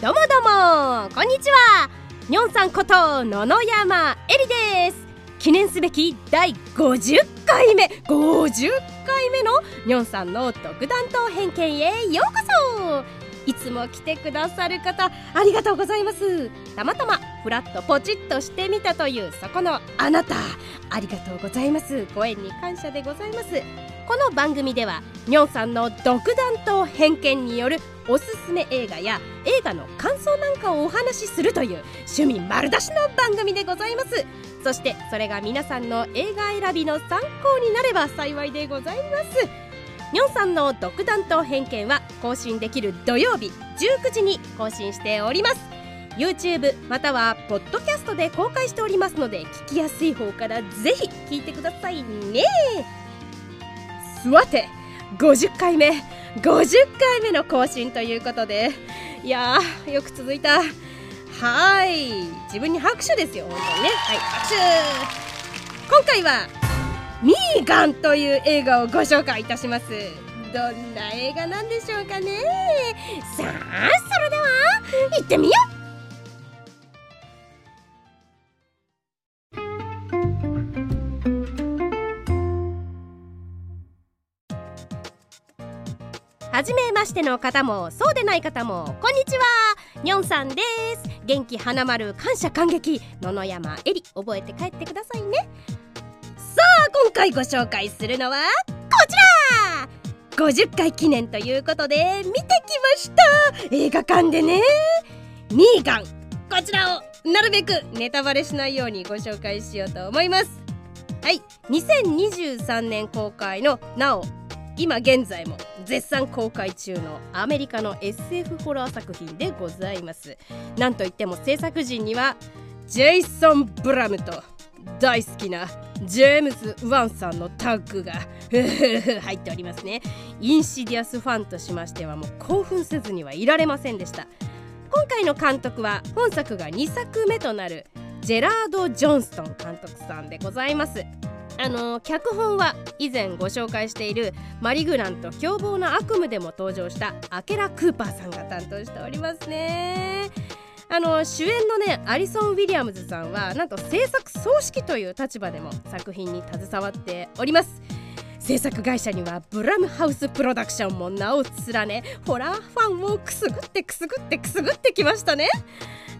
どうもどうもこんにちは。にょんさんこと野々山えりです。記念すべき第50回目50回目のにょんさんの独断と偏見へようこそ。いつも来てくださる方ありがとうございます。たまたまフラッとポチッとしてみたというそこのあなたありがとうございます。ご縁に感謝でございます。この番組ではにょんさんの独断と偏見によるおすすめ映画や映画の感想なんかをお話しするという趣味丸出しの番組でございます。そしてそれが皆さんの映画選びの参考になれば幸いでございます。にょんさんの独断と偏見は更新できる土曜日19時に更新しております。YouTube またはポッドキャストで公開しておりますので聞きやすい方からぜひ聞いてくださいね。さて50回目50回目の更新ということでいやーよく続いた。はい。自分に拍手ですよ本当にね。はい拍手。今回はミーガンという映画をご紹介いたします。どんな映画なんでしょうかね。さあそれでは行ってみよう。はじめましての方もそうでない方もこんにちは。にょんさんです。元気花丸感謝感激野々山えり覚えて帰ってくださいね。さあ今回ご紹介するのはこちら。50回記念ということで見てきました。映画館でね。ミーガン。こちらをなるべくネタバレしないようにご紹介しようと思います。はい。2023年公開のなお今現在も絶賛公開中のアメリカの SF ホラー作品でございます。なんといっても制作陣にはジェイソン・ブラムと大好きなジェームズ・ワンさんのタッグが 入っておりますね。インシディアスファンとしましてはもう興奮せずにはいられませんでした。今回の監督は本作が2作目となるジェラード・ジョンストン監督さんでございます。あの脚本は以前ご紹介しているマリグランと凶暴な悪夢でも登場したアケラ・クーパーさんが担当しておりますね。あの主演のねアリソン・ウィリアムズさんはなんと制作総指揮という立場でも作品に携わっております。制作会社にはブラムハウスプロダクションも名を連ねホラーファンをくすぐってくすぐってくすぐってきましたね。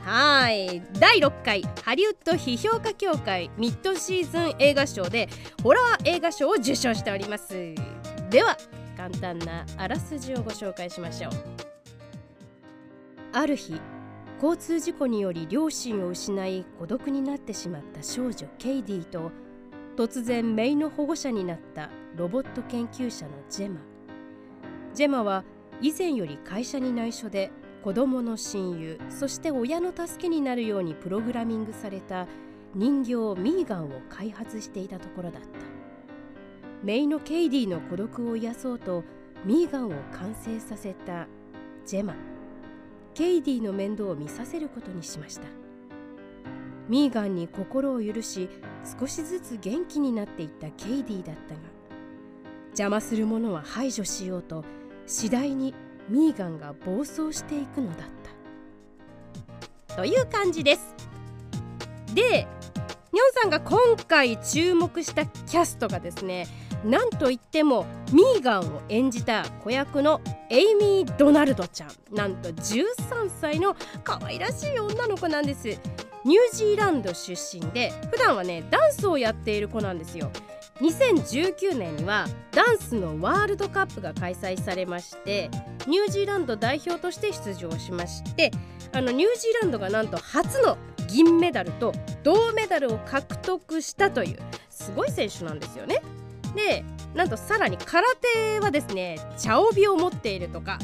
はい。第6回ハリウッド批評家協会ミッドシーズン映画賞でホラー映画賞を受賞しております。では簡単なあらすじをご紹介しましょう。ある日交通事故により両親を失い孤独になってしまった少女ケイディと突然姪の保護者になったロボット研究者のジェマ。ジェマは以前より会社に内緒で子供の親友そして親の助けになるようにプログラミングされた人形ミーガンを開発していたところだった。メイのケイディの孤独を癒そうとミーガンを完成させたジェマ。ケイディの面倒を見させることにしました。ミーガンに心を許し少しずつ元気になっていったケイディだったが邪魔するものは排除しようと次第にミーガンが暴走していくのだった。という感じです。でニョンさんが今回注目したキャストがですねなんといってもミーガンを演じた子役のエイミー・ドナルドちゃん。なんと13歳の可愛らしい女の子なんです。ニュージーランド出身で普段はねダンスをやっている子なんですよ。2019年にはダンスのワールドカップが開催されましてニュージーランド代表として出場しましてあのニュージーランドがなんと初の銀メダルと銅メダルを獲得したというすごい選手なんですよね。でなんとさらに空手はですね茶帯を持っているとか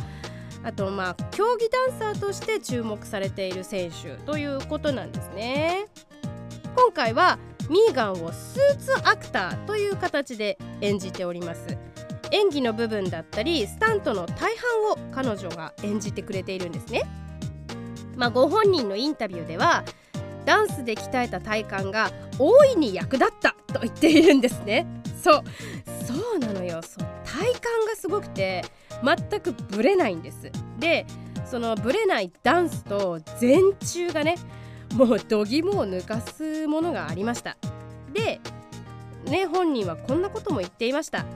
あとまあ競技ダンサーとして注目されている選手ということなんですね。今回はミーガンをスーツアクターという形で演じております。演技の部分だったりスタントの大半を彼女が演じてくれているんですね。まあご本人のインタビューではダンスで鍛えた体幹が大いに役立ったと言っているんですね。そうそうなのよ。そう体幹がすごくて全くブレないんです。でそのブレないダンスと前中がねもう度肝を抜かすものがありました。でね本人はこんなことも言っていました。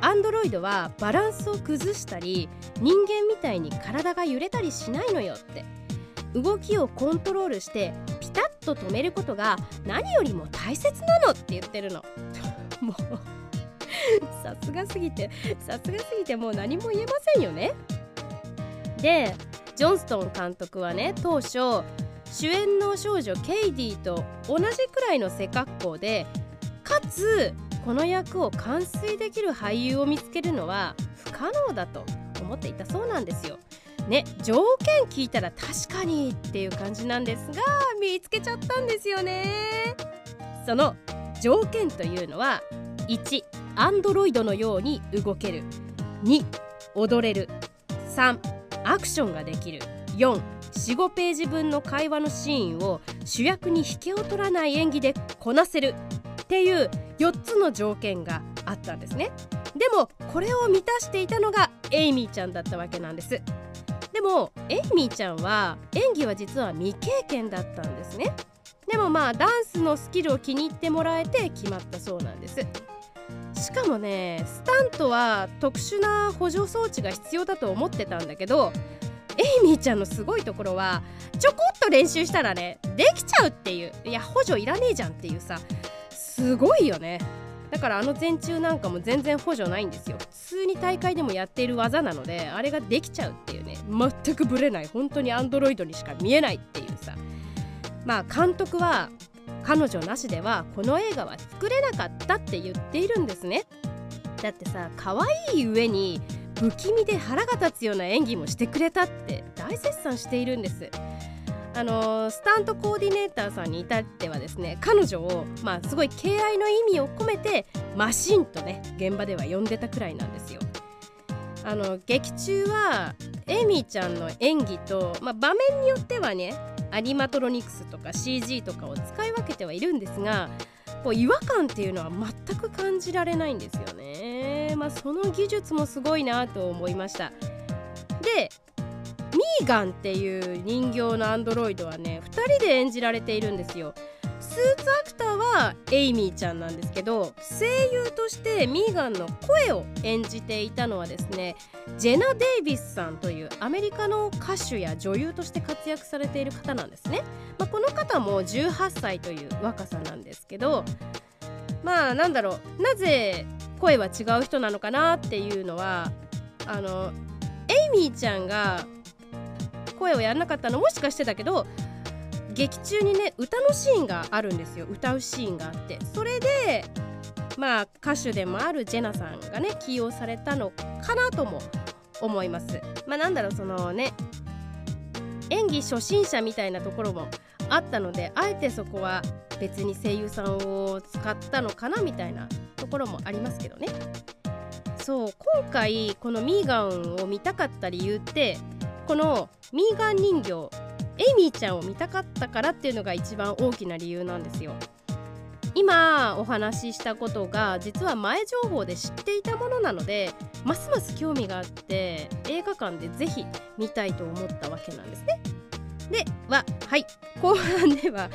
アンドロイドはバランスを崩したり人間みたいに体が揺れたりしないのよって。動きをコントロールしてピタッと止めることが何よりも大切なのって言ってるの。もうさすがすぎてさすがすぎてもう何も言えませんよね。でジョンストン監督はね当初主演の少女ケイディと同じくらいの背格好でかつこの役を完遂できる俳優を見つけるのは不可能だと思っていたそうなんですよ。ね条件聞いたら確かにっていう感じなんですが見つけちゃったんですよね。その条件というのは1アンドロイドのように動ける2踊れる3アクションができる4 45ページ分の会話のシーンを主役に引けを取らない演技でこなせるっていう4つの条件があったんですね。でもこれを満たしていたのがエイミーちゃんだったわけなんです。でもエイミーちゃんは演技は実は未経験だったんですね。でもまあダンスのスキルを気に入ってもらえて決まったそうなんです。しかもねスタントは特殊な補助装置が必要だと思ってたんだけどエイミーちゃんのすごいところはちょこっと練習したらねできちゃうっていう。いや補助いらねえじゃんっていうさ。すごいよね。だからあの前中なんかも全然補助ないんですよ。普通に大会でもやっている技なのであれができちゃうっていうね。全くブレない。本当にアンドロイドにしか見えないっていうさ。まあ監督は彼女なしではこの映画は作れなかったって言っているんですね。だってさ可愛い上に不気味で腹が立つような演技もしてくれたって大絶賛しているんですあのスタントコーディネーターさんに至ってはですね彼女を、まあ、すごい敬愛の意味を込めてマシンとね現場では呼んでたくらいなんですよ。あの劇中はエミーちゃんの演技と、まあ、場面によってはねアニマトロニクスとか CG とかを使い分けてはいるんですがこう違和感っていうのは全く感じられないんですよねまあ、その技術もすごいなと思いました。でミーガンっていう人形のアンドロイドはね2人で演じられているんですよ。スーツアクターはエイミーちゃんなんですけど声優としてミーガンの声を演じていたのはですねジェナ・デイビスさんというアメリカの歌手や女優として活躍されている方なんですね、まあ、この方も18歳という若さなんですけどまあなんだろうなぜ声は違う人なのかなっていうのはあのエイミーちゃんが声をやらなかったのもしかしてだけど劇中にね歌のシーンがあるんですよ。歌うシーンがあって。それでまあ歌手でもあるジェナさんがね起用されたのかなとも思います。まあなんだろうそのね演技初心者みたいなところもあったのであえてそこは別に声優さんを使ったのかなみたいなところもありますけどね。そう今回このミーガンを見たかった理由ってこのミーガン人形エイミーちゃんを見たかったからっていうのが一番大きな理由なんですよ。今お話ししたことが実は前情報で知っていたものなのでますます興味があって映画館でぜひ見たいと思ったわけなんですね。でははい。後半では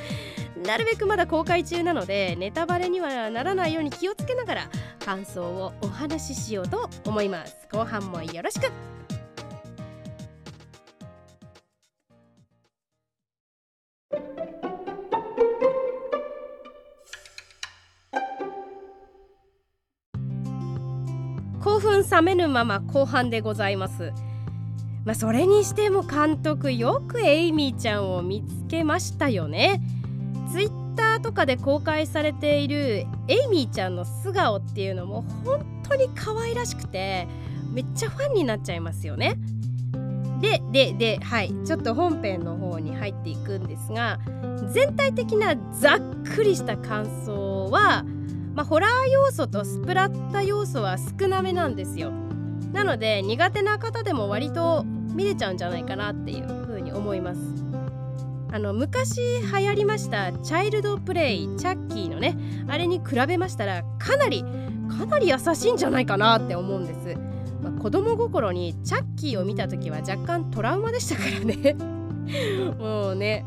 なるべくまだ公開中なのでネタバレにはならないように気をつけながら感想をお話ししようと思います。後半もよろしく。興奮冷めぬまま後半でございます。まあそれにしても監督よくエイミーちゃんを見つけましたよね。ツイッターとかで公開されているエイミーちゃんの素顔っていうのも本当に可愛らしくてめっちゃファンになっちゃいますよね。ででではい。ちょっと本編の方に入っていくんですが全体的なざっくりした感想はまあ、ホラー要素とスプラッタ要素は少なめなんですよ。なので苦手な方でも割と見れちゃうんじゃないかなっていう風に思います。あの昔流行りましたチャイルドプレイチャッキーのねあれに比べましたらかなりかなり優しいんじゃないかなって思うんです、まあ、子供心にチャッキーを見た時は若干トラウマでしたからね。もうね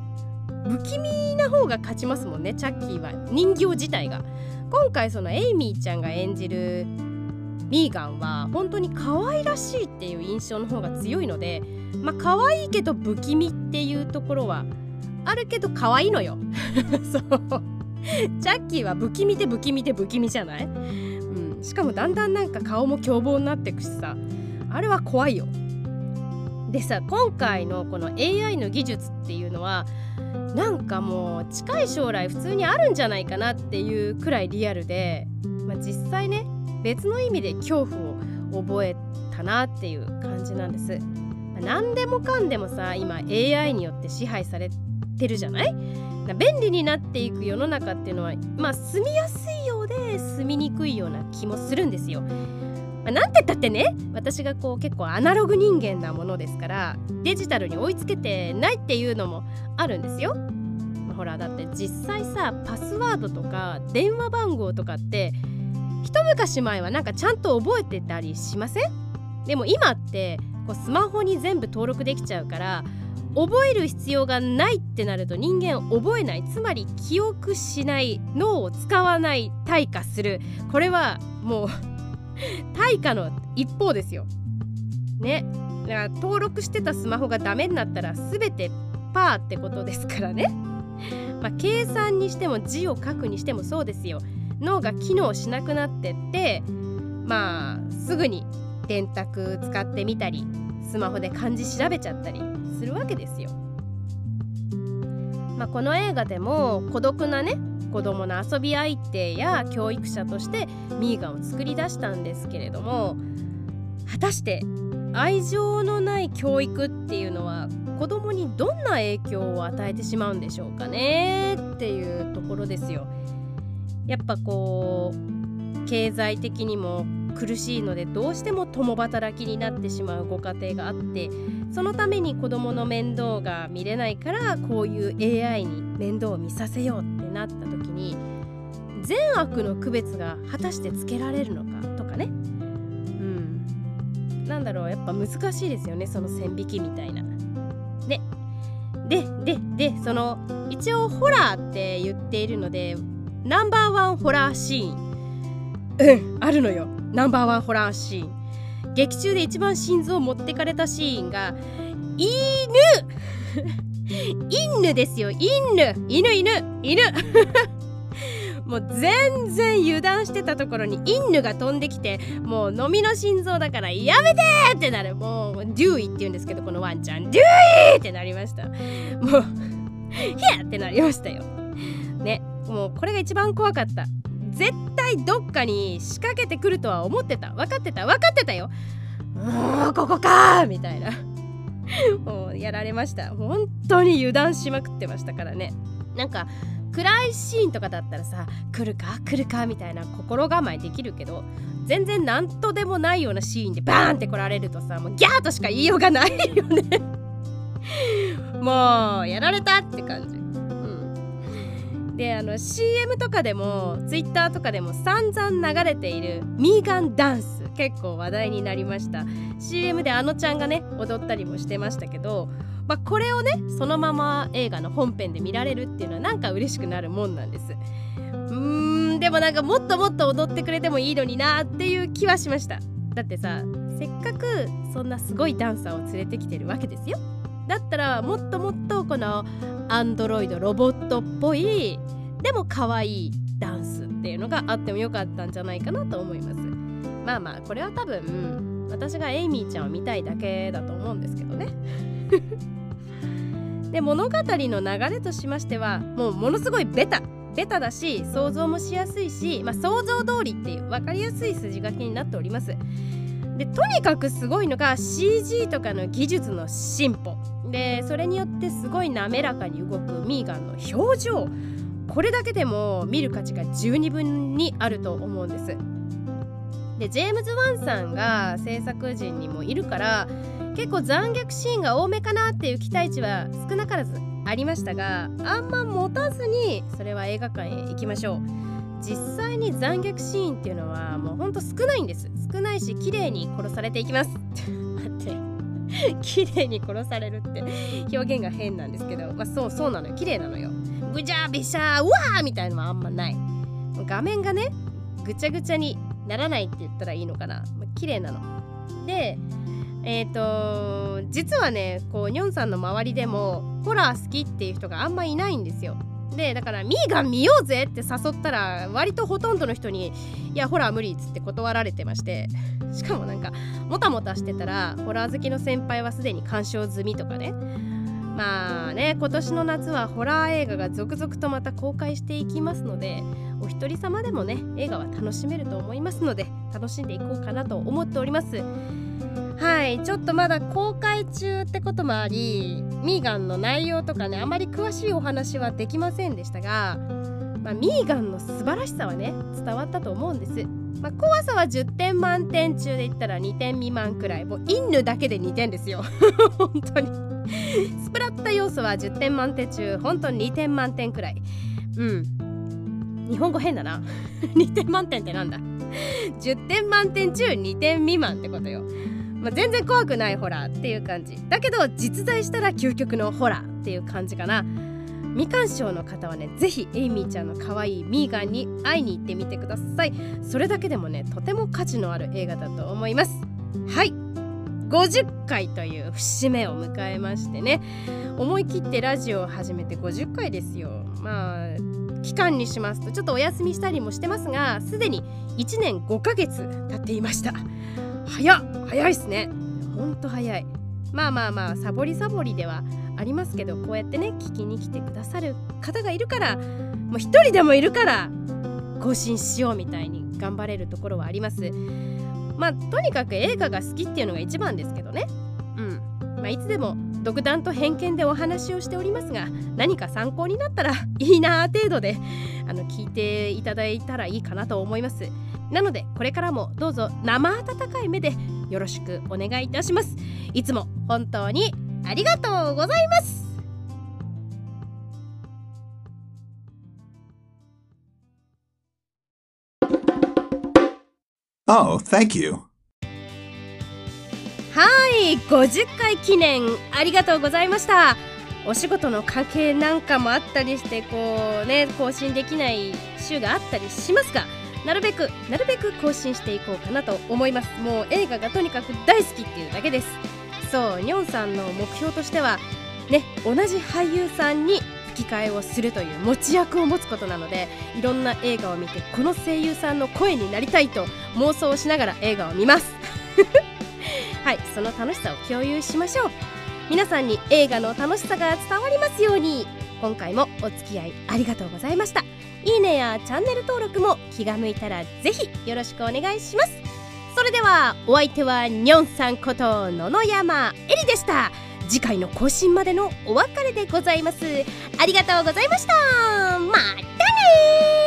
不気味な方が勝ちますもんねチャッキーは。人形自体が。今回そのエイミーちゃんが演じるミーガンは本当に可愛らしいっていう印象の方が強いのでまあ可愛いけど不気味っていうところはあるけど可愛いのよ。そう。チャッキーは不気味で不気味で不気味じゃない、うん、しかもだんだんなんか顔も凶暴になってくしさ。あれは怖いよ。でさ今回のこの AI の技術っていうのはなんかもう近い将来普通にあるんじゃないかなっていうくらいリアルで、まあ、実際ね別の意味で恐怖を覚えたなっていう感じなんです。何でもかんでもさ今 AI によって支配されてるじゃない？便利になっていく世の中っていうのはまあ住みやすいようで住みにくいような気もするんですよ。まあ、なんて言ったってね私がこう結構アナログ人間なものですからデジタルに追いつけてないっていうのもあるんですよ。まあ、ほらだって実際さパスワードとか電話番号とかって一昔前はなんかちゃんと覚えてたりしません？でも今ってこうスマホに全部登録できちゃうから覚える必要がないってなると人間覚えないつまり記憶しない脳を使わない退化するこれはもう 対価の一方ですよ。ね。だから登録してたスマホがダメになったら全てパーってことですからね。まあ、計算にしても字を書くにしてもそうですよ。脳が機能しなくなってってまあすぐに電卓使ってみたりスマホで漢字調べちゃったりするわけですよ。まあ、この映画でも孤独なね子供の遊び相手や教育者としてミーガンを作り出したんですけれども果たして愛情のない教育っていうのは子供にどんな影響を与えてしまうんでしょうかねっていうところですよ。やっぱこう経済的にも苦しいのでどうしても共働きになってしまうご家庭があってそのために子どもの面倒が見れないからこういう AI に面倒を見させようってなった時に善悪の区別が果たしてつけられるのかとかねうんなんだろうやっぱ難しいですよねその線引きみたいな。ねでででその一応ホラーって言っているのでナンバーワンホラーシーンうんあるのよ。ナンバーワンホラーシーン劇中で一番心臓を持ってかれたシーンが犬。犬ですよ。犬。犬犬。犬。もう全然油断してたところに犬が飛んできてもう飲みの心臓だからやめてってなる。もうデューイって言うんですけどこのワンちゃん。デューイってなりました。もう ヒヤってなりましたよ。ね。もうこれが一番怖かった。絶対どっかに仕掛けてくるとは思ってた。分かってた。分かってたよ。もうここかみたいな。もうやられました。本当に油断しまくってましたからね。なんか暗いシーンとかだったらさ来るか？来るか？みたいな心構えできるけど全然何とでもないようなシーンでバーンって来られるとさもうギャーとしか言いようがないよね。もうやられたって感じ。であの CM とかでも Twitter とかでも散々流れているミーガンダンス結構話題になりました。CM であのちゃんがね踊ったりもしてましたけど、まあ、これをねそのまま映画の本編で見られるっていうのはなんか嬉しくなるもんなんです。うーんでもなんかもっともっと踊ってくれてもいいのになっていう気はしました。だってさせっかくそんなすごいダンサーを連れてきてるわけですよ。だったらもっともっとこのアンドロイドロボットっぽいでも可愛いダンスっていうのがあってもよかったんじゃないかなと思います。まあまあこれは多分私がエイミーちゃんを見たいだけだと思うんですけどね。で物語の流れとしましてはもうものすごいベタ。ベタだし想像もしやすいし、まあ、想像通りっていう分かりやすい筋書きになっております。でとにかくすごいのが CG とかの技術の進歩。でそれによってすごい滑らかに動くミーガンの表情。これだけでも見る価値が十二分にあると思うんです。でジェームズ・ワンさんが制作陣にもいるから結構残虐シーンが多めかなっていう期待値は少なからずありましたがあんま持たずにそれは映画館へ行きましょう。実際に残虐シーンっていうのはもうほんと少ないんです。少ないし綺麗に殺されていきます。綺麗に殺されるって表現が変なんですけどまあそうそうなのよ。綺麗なのよ。ぐじゃびしゃーうわーみたいのはあんまない。画面がねぐちゃぐちゃにならないって言ったらいいのかな、まあ、綺麗なの。でえっ、ー、と実はねこうニョンさんの周りでもホラー好きっていう人があんまいないんですよ。でだからミーガン見ようぜって誘ったら割とほとんどの人にいやホラー無理っつって断られてましてしかもなんかもたもたしてたらホラー好きの先輩はすでに鑑賞済みとかね。まあね今年の夏はホラー映画が続々とまた公開していきますのでお一人様でもね映画は楽しめると思いますので楽しんでいこうかなと思っております。はいちょっとまだ公開中ってこともありミーガンの内容とかねあまり詳しいお話はできませんでしたが、まあ、ミーガンの素晴らしさはね伝わったと思うんです、まあ、怖さは10点満点中で言ったら2点未満くらいもうインヌだけで2点ですよ。本当に。スプラッタ要素は10点満点中本当に2点満点くらい。うん。日本語変だな。2点満点ってなんだ？10点満点中2点未満ってことよ。まあ、全然怖くないホラーっていう感じ。だけど実在したら究極のホラーっていう感じかな。未鑑賞の方はねぜひエイミーちゃんの可愛いミーガンに会いに行ってみてください。それだけでもねとても価値のある映画だと思います。はい。50回という節目を迎えましてね。思い切ってラジオを始めて50回ですよ。まあ期間にしますとちょっとお休みしたりもしてますがすでに1年5ヶ月経っていました。早っ早いっすね。ほんと早い。まあまあまあサボりサボりではありますけどこうやってね聞きに来てくださる方がいるからもう一人でもいるから更新しようみたいに頑張れるところはあります。まあとにかく映画が好きっていうのが一番ですけどね。うん。まあいつでも独断と偏見でお話をしておりますが何か参考になったらいいな程度であの聞いていただいたらいいかなと思います。なのでこれからもどうぞ生温かい目でよろしくお願いいたします。いつも本当にありがとうございます。Oh, thank you. はい50回記念ありがとうございました。お仕事の関係なんかもあったりしてこうね更新できない週があったりしますがなるべくなるべく更新していこうかなと思います。もう映画がとにかく大好きっていうだけです。そうニョンさんの目標としてはね同じ俳優さんに吹き替えをするという持ち役を持つことなのでいろんな映画を見てこの声優さんの声になりたいと妄想をしながら映画を見ます。はいその楽しさを共有しましょう。皆さんに映画の楽しさが伝わりますように今回もお付き合いありがとうございました。いいねやチャンネル登録も気が向いたらぜひよろしくお願いします。それではお相手はニョンさんこと野々山えりでした。次回の更新までのお別れでございます。ありがとうございました。またね